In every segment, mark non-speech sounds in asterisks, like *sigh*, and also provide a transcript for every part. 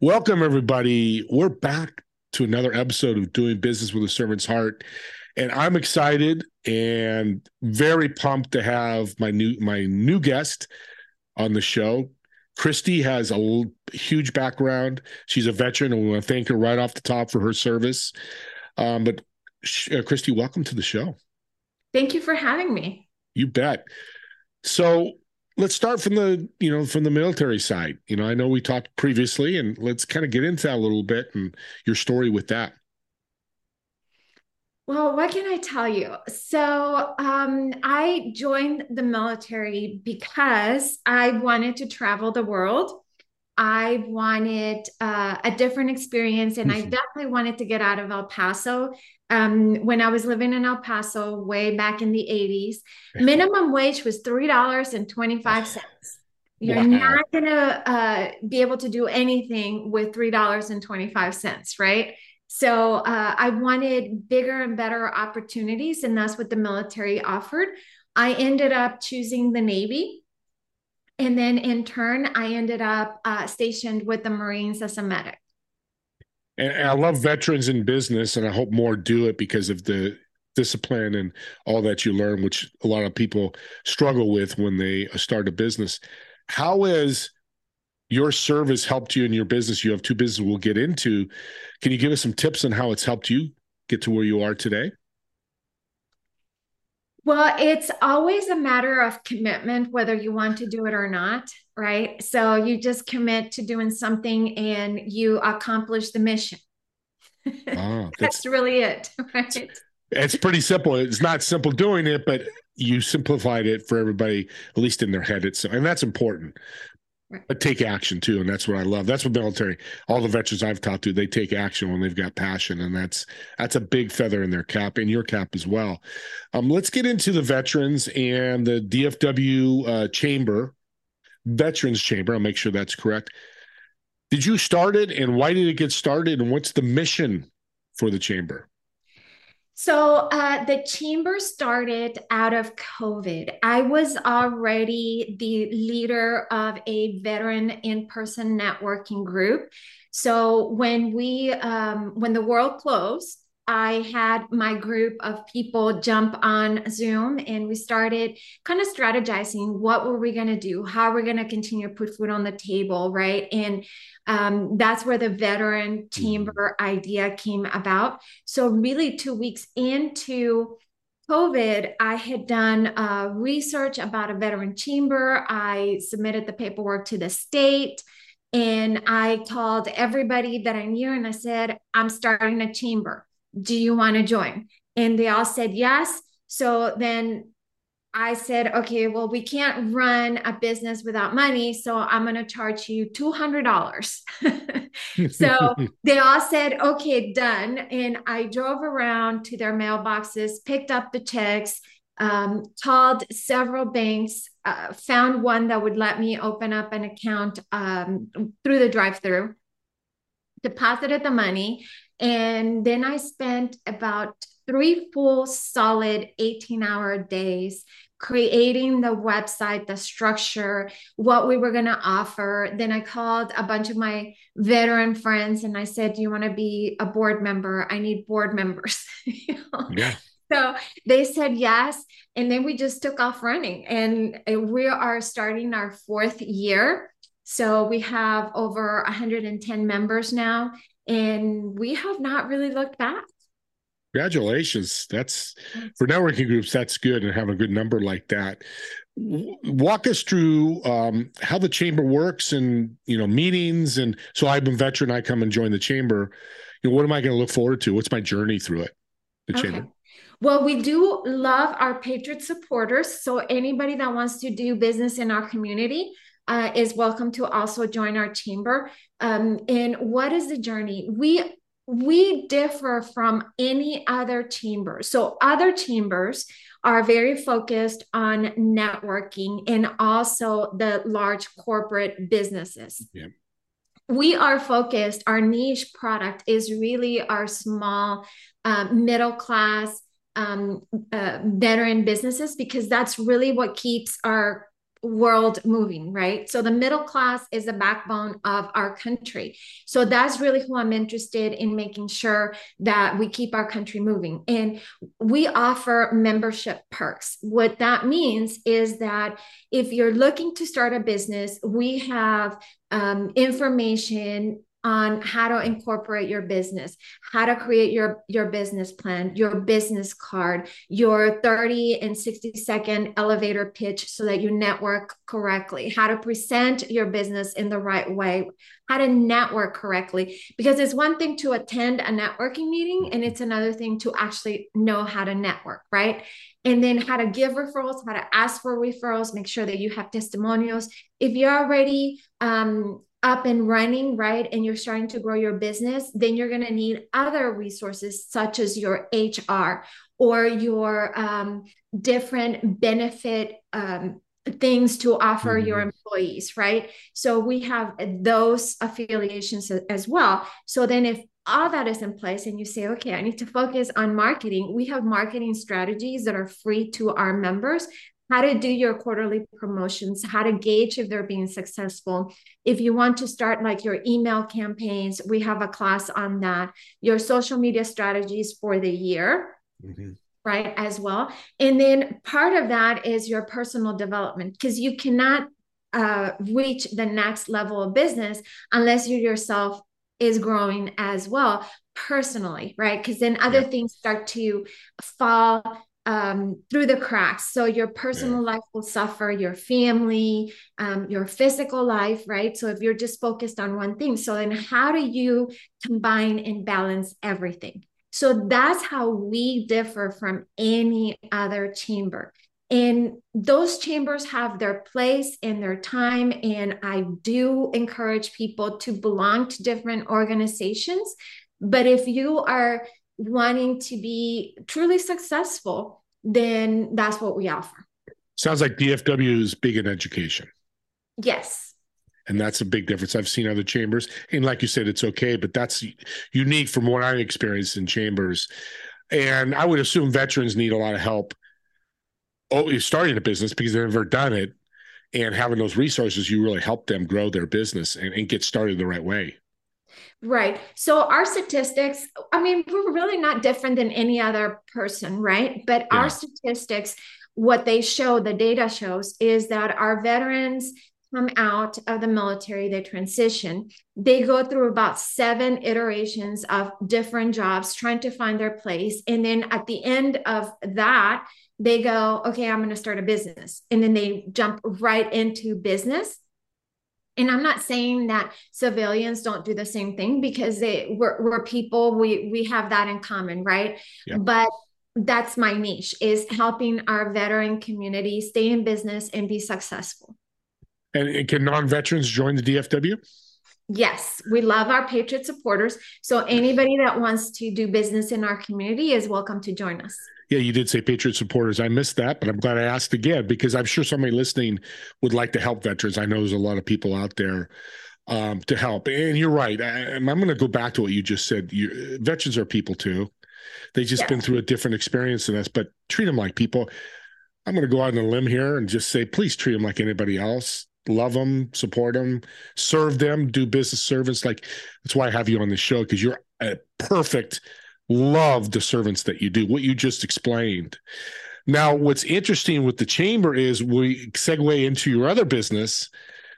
Welcome, everybody. We're back to another episode of Doing Business with a Servant's Heart. And I'm excited and very pumped to have my new my new guest on the show. Cristie has a huge background. She's a veteran, and we want to thank her right off the top for her service. Um, but uh, Cristie, welcome to the show. Thank you for having me. You bet. So let's start from the you know from the military side. You know i know we talked previously and let's kind of get into that a little bit and your story with that. Well what can i tell you? So um, i joined the military because i wanted to travel the world I wanted uh, a different experience, and I mm-hmm. definitely wanted to get out of El Paso. Um, when I was living in El Paso way back in the 80s, minimum wage was $3.25. You're wow. not going to uh, be able to do anything with $3.25, right? So uh, I wanted bigger and better opportunities, and that's what the military offered. I ended up choosing the Navy and then in turn, I ended up uh, stationed with the Marines as a medic. And I love veterans in business, and I hope more do it because of the discipline and all that you learn, which a lot of people struggle with when they start a business. How has your service helped you in your business? You have two businesses we'll get into. Can you give us some tips on how it's helped you get to where you are today? Well, it's always a matter of commitment, whether you want to do it or not, right? So you just commit to doing something and you accomplish the mission. Oh, *laughs* that's, that's, really it, *laughs* right? It's pretty simple. It's not simple doing it, but you simplified it for everybody, at least in their head. It's and that's important but take action too and that's what i love. That's what military all the veterans i've talked to they take action when they've got passion and that's that's a big feather in their cap in your cap as well. Um, let's get into the veterans and the dfw uh, chamber veterans chamber i'll make sure that's correct. Did you start it and why did it get started and what's the mission for the chamber so uh, the chamber started out of COVID. I was already the leader of a veteran in-person networking group. So when we um, when the world closed, I had my group of people jump on Zoom and we started kind of strategizing what were we going to do? How we're we going to continue to put food on the table? Right. And um, that's where the veteran chamber mm-hmm. idea came about. So, really, two weeks into COVID, I had done uh, research about a veteran chamber. I submitted the paperwork to the state. And I called everybody that I knew and I said, I'm starting a chamber do you want to join? And they all said yes. So then I said, okay, well, we can't run a business without money. So I'm going to charge you $200. *laughs* so *laughs* they all said, okay, done. And I drove around to their mailboxes, picked up the checks, um, called several banks, uh, found one that would let me open up an account um, through the drive through, deposited the money, and then I spent about three full solid 18 hour days creating the website, the structure, what we were going to offer. Then I called a bunch of my veteran friends and I said, Do you want to be a board member? I need board *laughs* members. Yeah. So they said yes. And then we just took off running. And we are starting our fourth year. So we have over 110 members now and we have not really looked back. Congratulations. That's for networking groups, that's good and have a good number like that. Walk us through um, how the chamber works and you know meetings and so I've been veteran, I come and join the chamber. You know, what am I going to look forward to? What's my journey through it? The okay. chamber. Well, we do love our Patriot supporters. So anybody that wants to do business in our community, uh, is welcome to also join our chamber. Um, and what is the journey? We we differ from any other chamber. So other chambers are very focused on networking and also the large corporate businesses. Yeah. We are focused, our niche product is really our small, uh, middle class, um, uh, veteran businesses because that's really what keeps our world moving, right? So the middle class is the backbone of our country. So that's really who I'm interested in making sure that we keep our country moving. And we offer membership perks. What that means is that if you're looking to start a business, we have um, information on how to incorporate your business, how to create your your business plan, your business card, your 30 and 60 second elevator pitch so that you network correctly, how to present your business in the right way, how to network correctly because it's one thing to attend a networking meeting and it's another thing to actually know how to network, right? And then how to give referrals, how to ask for referrals, make sure that you have testimonials. If you're already um, up and running, right, and you're starting to grow your business, then you're going to need other resources such as your HR or your um, different benefit um, things to offer mm-hmm. your employees, right? So we have those affiliations as well. So then if all that is in place and you say okay i need to focus on marketing we have marketing strategies that are free to our members how to do your quarterly promotions, how to gauge if they're being successful. If you want to start like your email campaigns, we have a class on that, your social media strategies for the year. Mm-hmm. Right, as well. And then part of that is your personal development because you cannot uh, reach the next level of business unless you yourself is growing as well personally, right? Because then other yeah. things start to fall um, through the cracks. So your personal yeah. life will suffer, your family, um, your physical life, right? So if you're just focused on one thing, so then how do you combine and balance everything? So that's how we differ from any other chamber. And those chambers have their place and their time. And I do encourage people to belong to different organizations. But if you are wanting to be truly successful, then that's what we offer. Sounds like DFW is big in education. Yes. And that's a big difference. I've seen other chambers, and like you said, it's okay, but that's unique from what I've experienced in chambers. And I would assume veterans need a lot of help. Oh, starting a business because they've never done it, and having those resources, you really help them grow their business and, and get started the right way. Right. So our statistics, I mean, we're really not different than any other person, right? But yeah. our statistics, what they show, the data shows, is that our veterans come out of the military, they transition, they go through about seven iterations of different jobs trying to find their place. And then at the end of that, they go, okay, I'm going to start a business. And then they jump right into business and i'm not saying that civilians don't do the same thing because they we're, we're people we we have that in common right yeah. but that's my niche is helping our veteran community stay in business and be successful and can non-veterans join the dfw Yes, we love our Patriot supporters. So anybody that wants to do business in our community is welcome to join us. Yeah, you did say Patriot supporters. I missed that, but I'm glad I asked again because I'm sure somebody listening would like to help veterans. I know there's a lot of people out there um, to help. And you're right. I, am going to go back to what you just said. You, veterans are people too. They've just yeah. been through a different experience than us, but treat them like people. I'm going to go out on a limb here and just say, please treat them like anybody else. Love them, support them, serve them, do business service. Like that's why I have you on the show because you're a perfect love the servants that you do, what you just explained. Now, what's interesting with the chamber is we segue into your other business,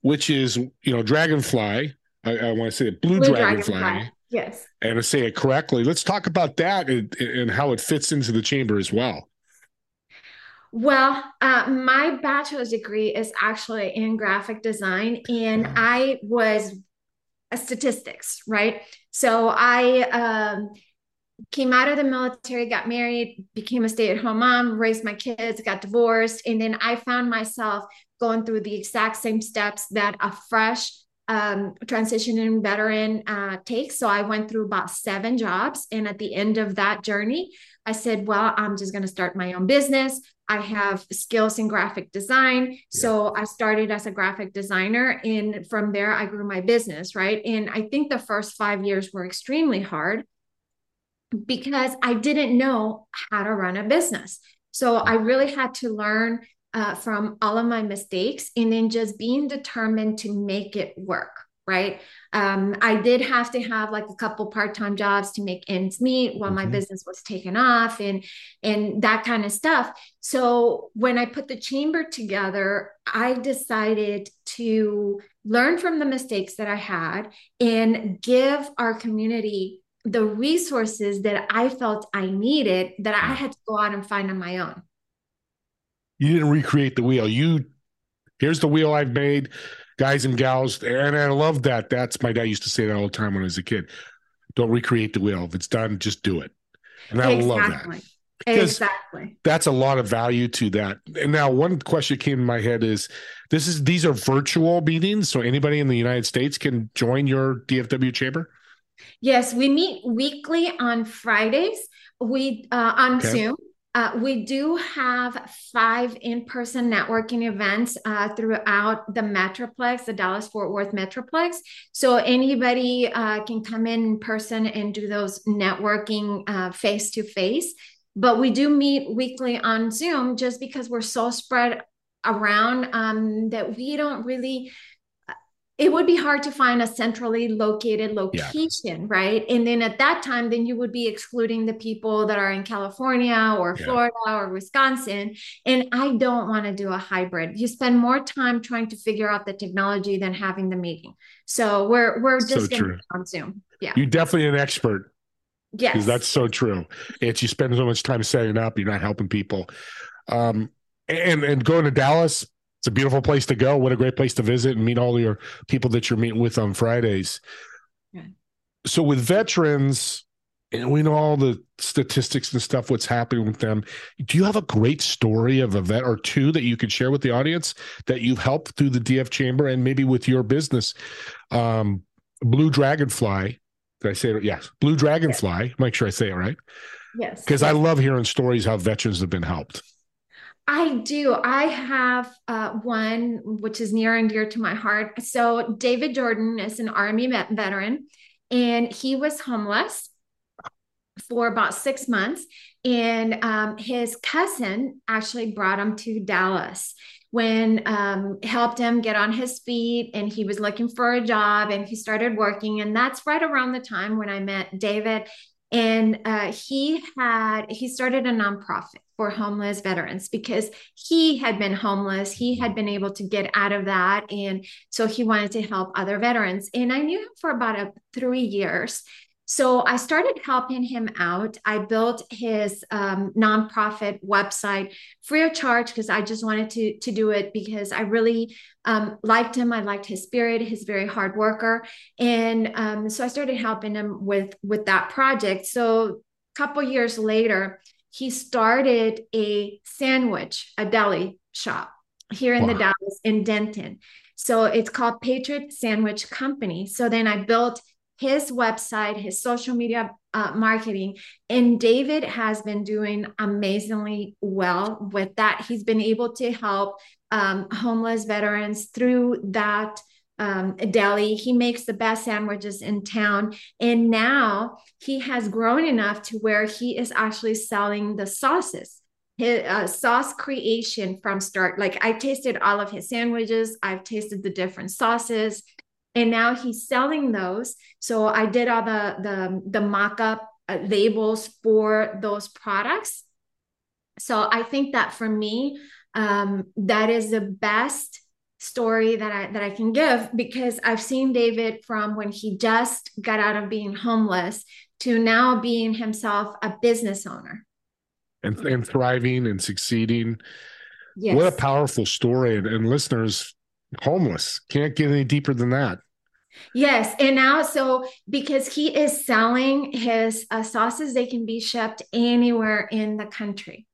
which is, you know, Dragonfly. I, I want to say it, Blue, Blue Dragonfly. Dragonfly. Yes. And to say it correctly, let's talk about that and, and how it fits into the chamber as well. Well, uh, my bachelor's degree is actually in graphic design, and I was a statistics, right? So I um, came out of the military, got married, became a stay at home mom, raised my kids, got divorced. And then I found myself going through the exact same steps that a fresh um, transitioning veteran uh, takes. So I went through about seven jobs. And at the end of that journey, I said, well, I'm just going to start my own business. I have skills in graphic design. Yeah. So I started as a graphic designer. And from there, I grew my business, right? And I think the first five years were extremely hard because I didn't know how to run a business. So I really had to learn uh, from all of my mistakes and then just being determined to make it work right um, i did have to have like a couple part-time jobs to make ends meet while mm-hmm. my business was taken off and and that kind of stuff so when i put the chamber together i decided to learn from the mistakes that i had and give our community the resources that i felt i needed that i mm. had to go out and find on my own you didn't recreate the wheel you here's the wheel i've made guys and gals. And I love that. That's my dad used to say that all the time when I was a kid. Don't recreate the wheel. If it's done, just do it. And I exactly. love that. Because exactly. That's a lot of value to that. And now one question came in my head is this is these are virtual meetings, so anybody in the United States can join your DFW chamber? Yes, we meet weekly on Fridays. We uh, on okay. Zoom. Uh, we do have five in-person networking events uh, throughout the Metroplex, the Dallas-Fort Worth Metroplex. So anybody uh, can come in in person and do those networking uh, face-to-face. But we do meet weekly on Zoom just because we're so spread around um, that we don't really it would be hard to find a centrally located location, yeah. right? And then at that time, then you would be excluding the people that are in California or Florida yeah. or Wisconsin. And I don't want to do a hybrid. You spend more time trying to figure out the technology than having the meeting. So we're we're just so on Zoom. Yeah. You're definitely an expert. Yes. Because that's so true. It's you spend so much time setting up, you're not helping people. Um and and going to Dallas, it's a beautiful place to go. What a great place to visit and meet all your people that you're meeting with on Fridays. Yeah. So with veterans, and we know all the statistics and stuff, what's happening with them. Do you have a great story of a vet or two that you could share with the audience that you've helped through the DF chamber and maybe with your business? Um, Blue Dragonfly. Did I say it? Yes. Blue Dragonfly. Yes. Make sure I say it right. Yes. Because yes. I love hearing stories how veterans have been helped. I do. I have uh, one which is near and dear to my heart. So, David Jordan is an Army veteran, and he was homeless for about six months. And um, his cousin actually brought him to Dallas when um, helped him get on his feet and he was looking for a job and he started working and that's right around the time when i met david and uh, he had he started a nonprofit for homeless veterans because he had been homeless he had been able to get out of that and so he wanted to help other veterans and i knew him for about a, three years so I started helping him out. I built his um, nonprofit website free of charge because I just wanted to, to do it because I really um, liked him. I liked his spirit. He's very hard worker. And um, so I started helping him with, with that project. So a couple years later, he started a sandwich, a deli shop here in wow. the Dallas in Denton. So it's called Patriot Sandwich Company. So then I built his website, his social media uh, marketing. And David has been doing amazingly well with that. He's been able to help um, homeless veterans through that um, deli. He makes the best sandwiches in town. And now he has grown enough to where he is actually selling the sauces. His uh, sauce creation from start. Like I tasted all of his sandwiches, I've tasted the different sauces and now he's selling those so i did all the the the mock-up uh, labels for those products so i think that for me um, that is the best story that I that I can give because I've seen David from when he just got out of being homeless to now being himself a business owner and, and thriving and succeeding. Yes. What a powerful story and, and listeners homeless can't get any deeper than that. Yes, and now so because he is selling his uh, sauces, they can be shipped anywhere in the country.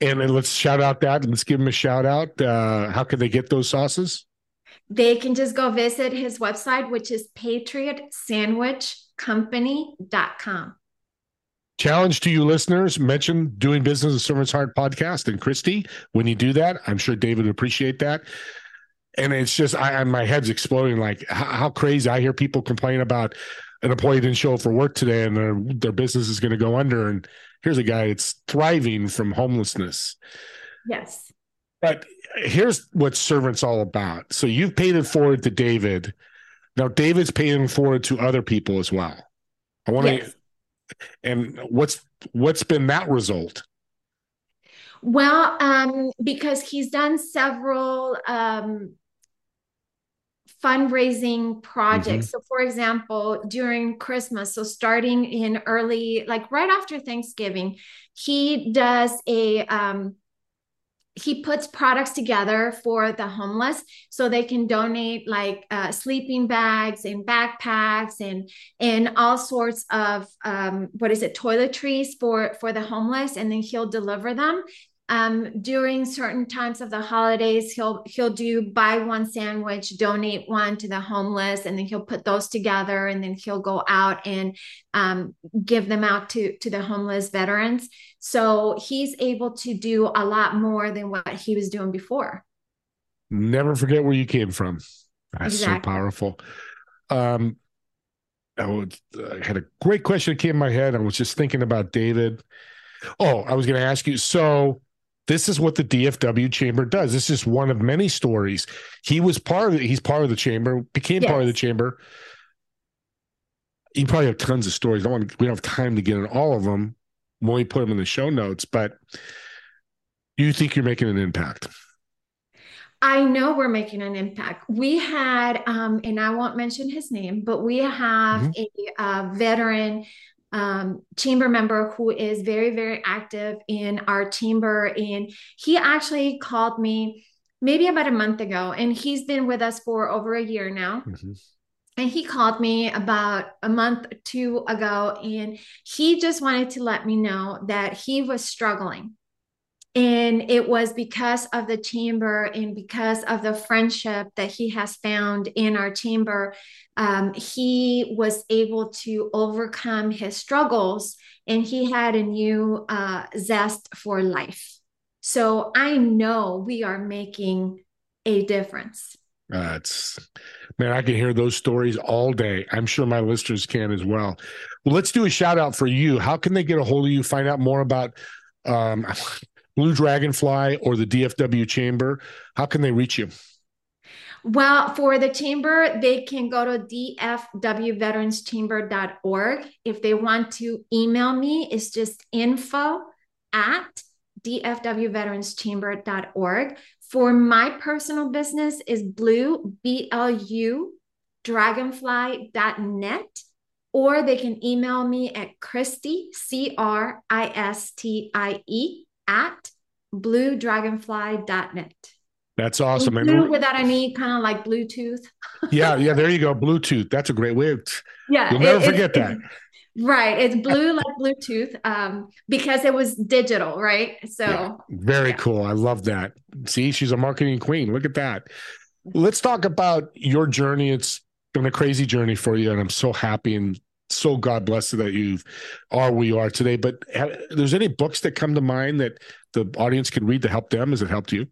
And then let's shout out that. Let's give him a shout out. Uh, how can they get those sauces? They can just go visit his website, which is patriotsandwichcompany.com. Challenge to you listeners, mention doing business with Servants Heart podcast. And Cristie, when you do that, I'm sure David would appreciate that and it's just I my head's exploding. Like how, how, crazy! I hear people complain about an employee didn't show up for work today, and their their business is going to go under. And here's a guy that's thriving from homelessness. Yes. But here's what servant's all about. So you've paid it forward to David. Now David's paying forward to other people as well. I want yes. to and what's what's been that result? Well, um, because he's done several um, fundraising projects. Mm-hmm. So, for example, during Christmas, so starting in early, like right after Thanksgiving, he does a um, he puts products together for the homeless so they can donate like uh, sleeping bags and backpacks and and all sorts of um, what is it toiletries for for the homeless and then he'll deliver them um, during certain times of the holidays he'll he'll do buy one sandwich donate one to the homeless and then he'll put those together and then he'll go out and um, give them out to to the homeless veterans. So he's able to do a lot more than what he was doing before. Never forget where you came from. That's exactly. so powerful. Um I, would, I had a great question that came in my head. I was just thinking about david. Oh i was going to ask you so this is what the DFW chamber does. This is one of many stories. He was part of it. He's part of the chamber, became yes. part of the chamber. You probably have tons of stories. I want we don't have time to get in all of them when we put them in the show notes, but you think you're making an impact. I know we're making an impact. We had, um, and I won't mention his name, but we have mm-hmm. a, a veteran um, chamber member who is very, very active in our chamber. And he actually called me maybe about a month ago, and he's been with us for over a year now. Mm-hmm. And he called me about a month or two ago, and he just wanted to let me know that he was struggling and it was because of the chamber and because of the friendship that he has found in our chamber, um, he was able to overcome his struggles and he had a new uh, zest for life. So I know we are making a difference. That's man, I can hear those stories all day. I'm sure my listeners can as well. Well, let's do a shout out for you. How can they get a hold of you? Find out more about um, *laughs* Blue Dragonfly or the DFW Chamber, how can they reach you? Well, for the chamber, they can go to dfwveteranschamber.org. If they want to email me, it's just info at dfwveteranschamber.org. For my personal business is blue, B-L-U, dragonfly.net or they can email me at Cristie, C R I S T I E, at bluedragonfly.net. That's awesome. Blue and without any kind of like Bluetooth. *laughs* yeah, yeah, there you go. Bluetooth. That's a great way. Of, yeah. You'll never it, forget it, that. *laughs* Right. It's blue like Bluetooth um, because it was digital, right? So yeah, very yeah. cool. I love that. See, she's a marketing queen. Look at that. Let's talk about your journey. It's been a crazy journey for you, and I'm so happy and so God bless that you are where you are today. But have, there's any books that come to mind that the audience can read to help them? Has it helped you?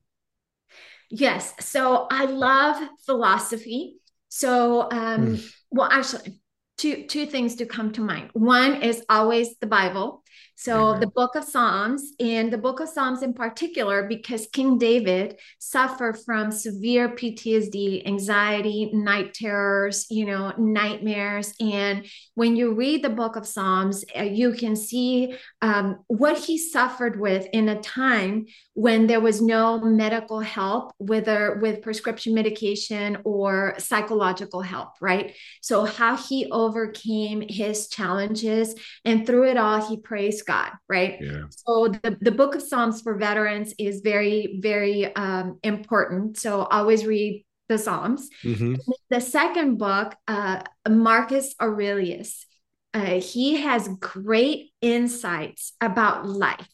Yes. So I love philosophy. So, um, mm. well, actually, two two things to come to mind. One is always the Bible. So Amen. the book of Psalms, and the book of Psalms in particular, because King David suffered from severe PTSD, anxiety, night terrors, you know, nightmares. And when you read the book of Psalms, uh, you can see um, what he suffered with in a time when there was no medical help, whether with prescription medication or psychological help, right? So how he overcame his challenges, and through it all, he praised God, right? Yeah. So the, the book of Psalms for veterans is very, very um, important. So always read the Psalms. Mm-hmm. The second book, uh, Marcus Aurelius, uh, he has great insights about life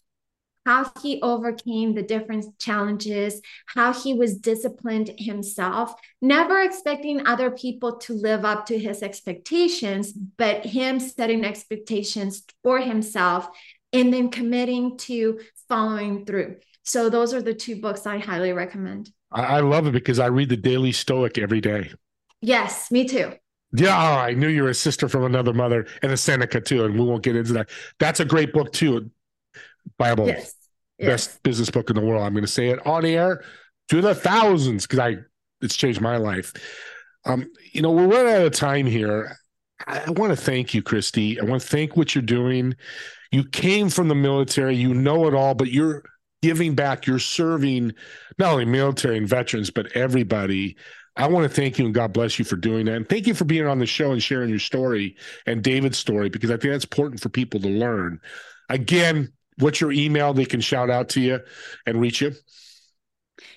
how he overcame the different challenges, how he was disciplined himself, never expecting other people to live up to his expectations, but him setting expectations for himself and then committing to following through. So, those are the two books I highly recommend. I love it because I read the Daily Stoic every day. Yes, me too. Yeah, oh, I knew you were a sister from another mother and a Seneca too, and we won't get into that. That's a great book too. Bible. Yes. yes. best business book in the world. I'm going to say it on air to the thousands because I it's changed my life. Um, you know, we're running out of time here. I, I want to thank you, Cristie. I want to thank what you're doing. You came from the military, you know it all, but you're giving back. You're serving not only military and veterans, but everybody. I want to thank you and God bless you for doing that. And thank you for being on the show and sharing your story and David's story because I think that's important for people to learn. Again, what's your email? They can shout out to you and reach you.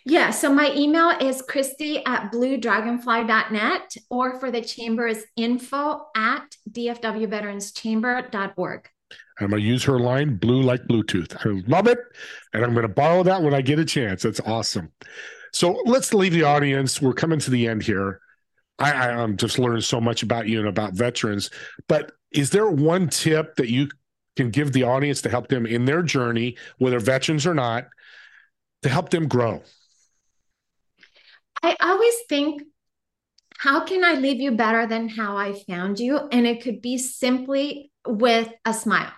Yeah, so my email is Cristie at bluedragonfly.net or for the chamber is info at dfwveteranschamber.org. I'm going to use her line, blue like Bluetooth. I love it. And I'm going to borrow that when I get a chance. That's awesome. So let's leave the audience. We're coming to the end here. I, I, I'm just learning so much about you and about veterans. But is there one tip that you can give the audience to help them in their journey, whether veterans or not, to help them grow? I always think, how can I leave you better than how I found you? And it could be simply with a smile.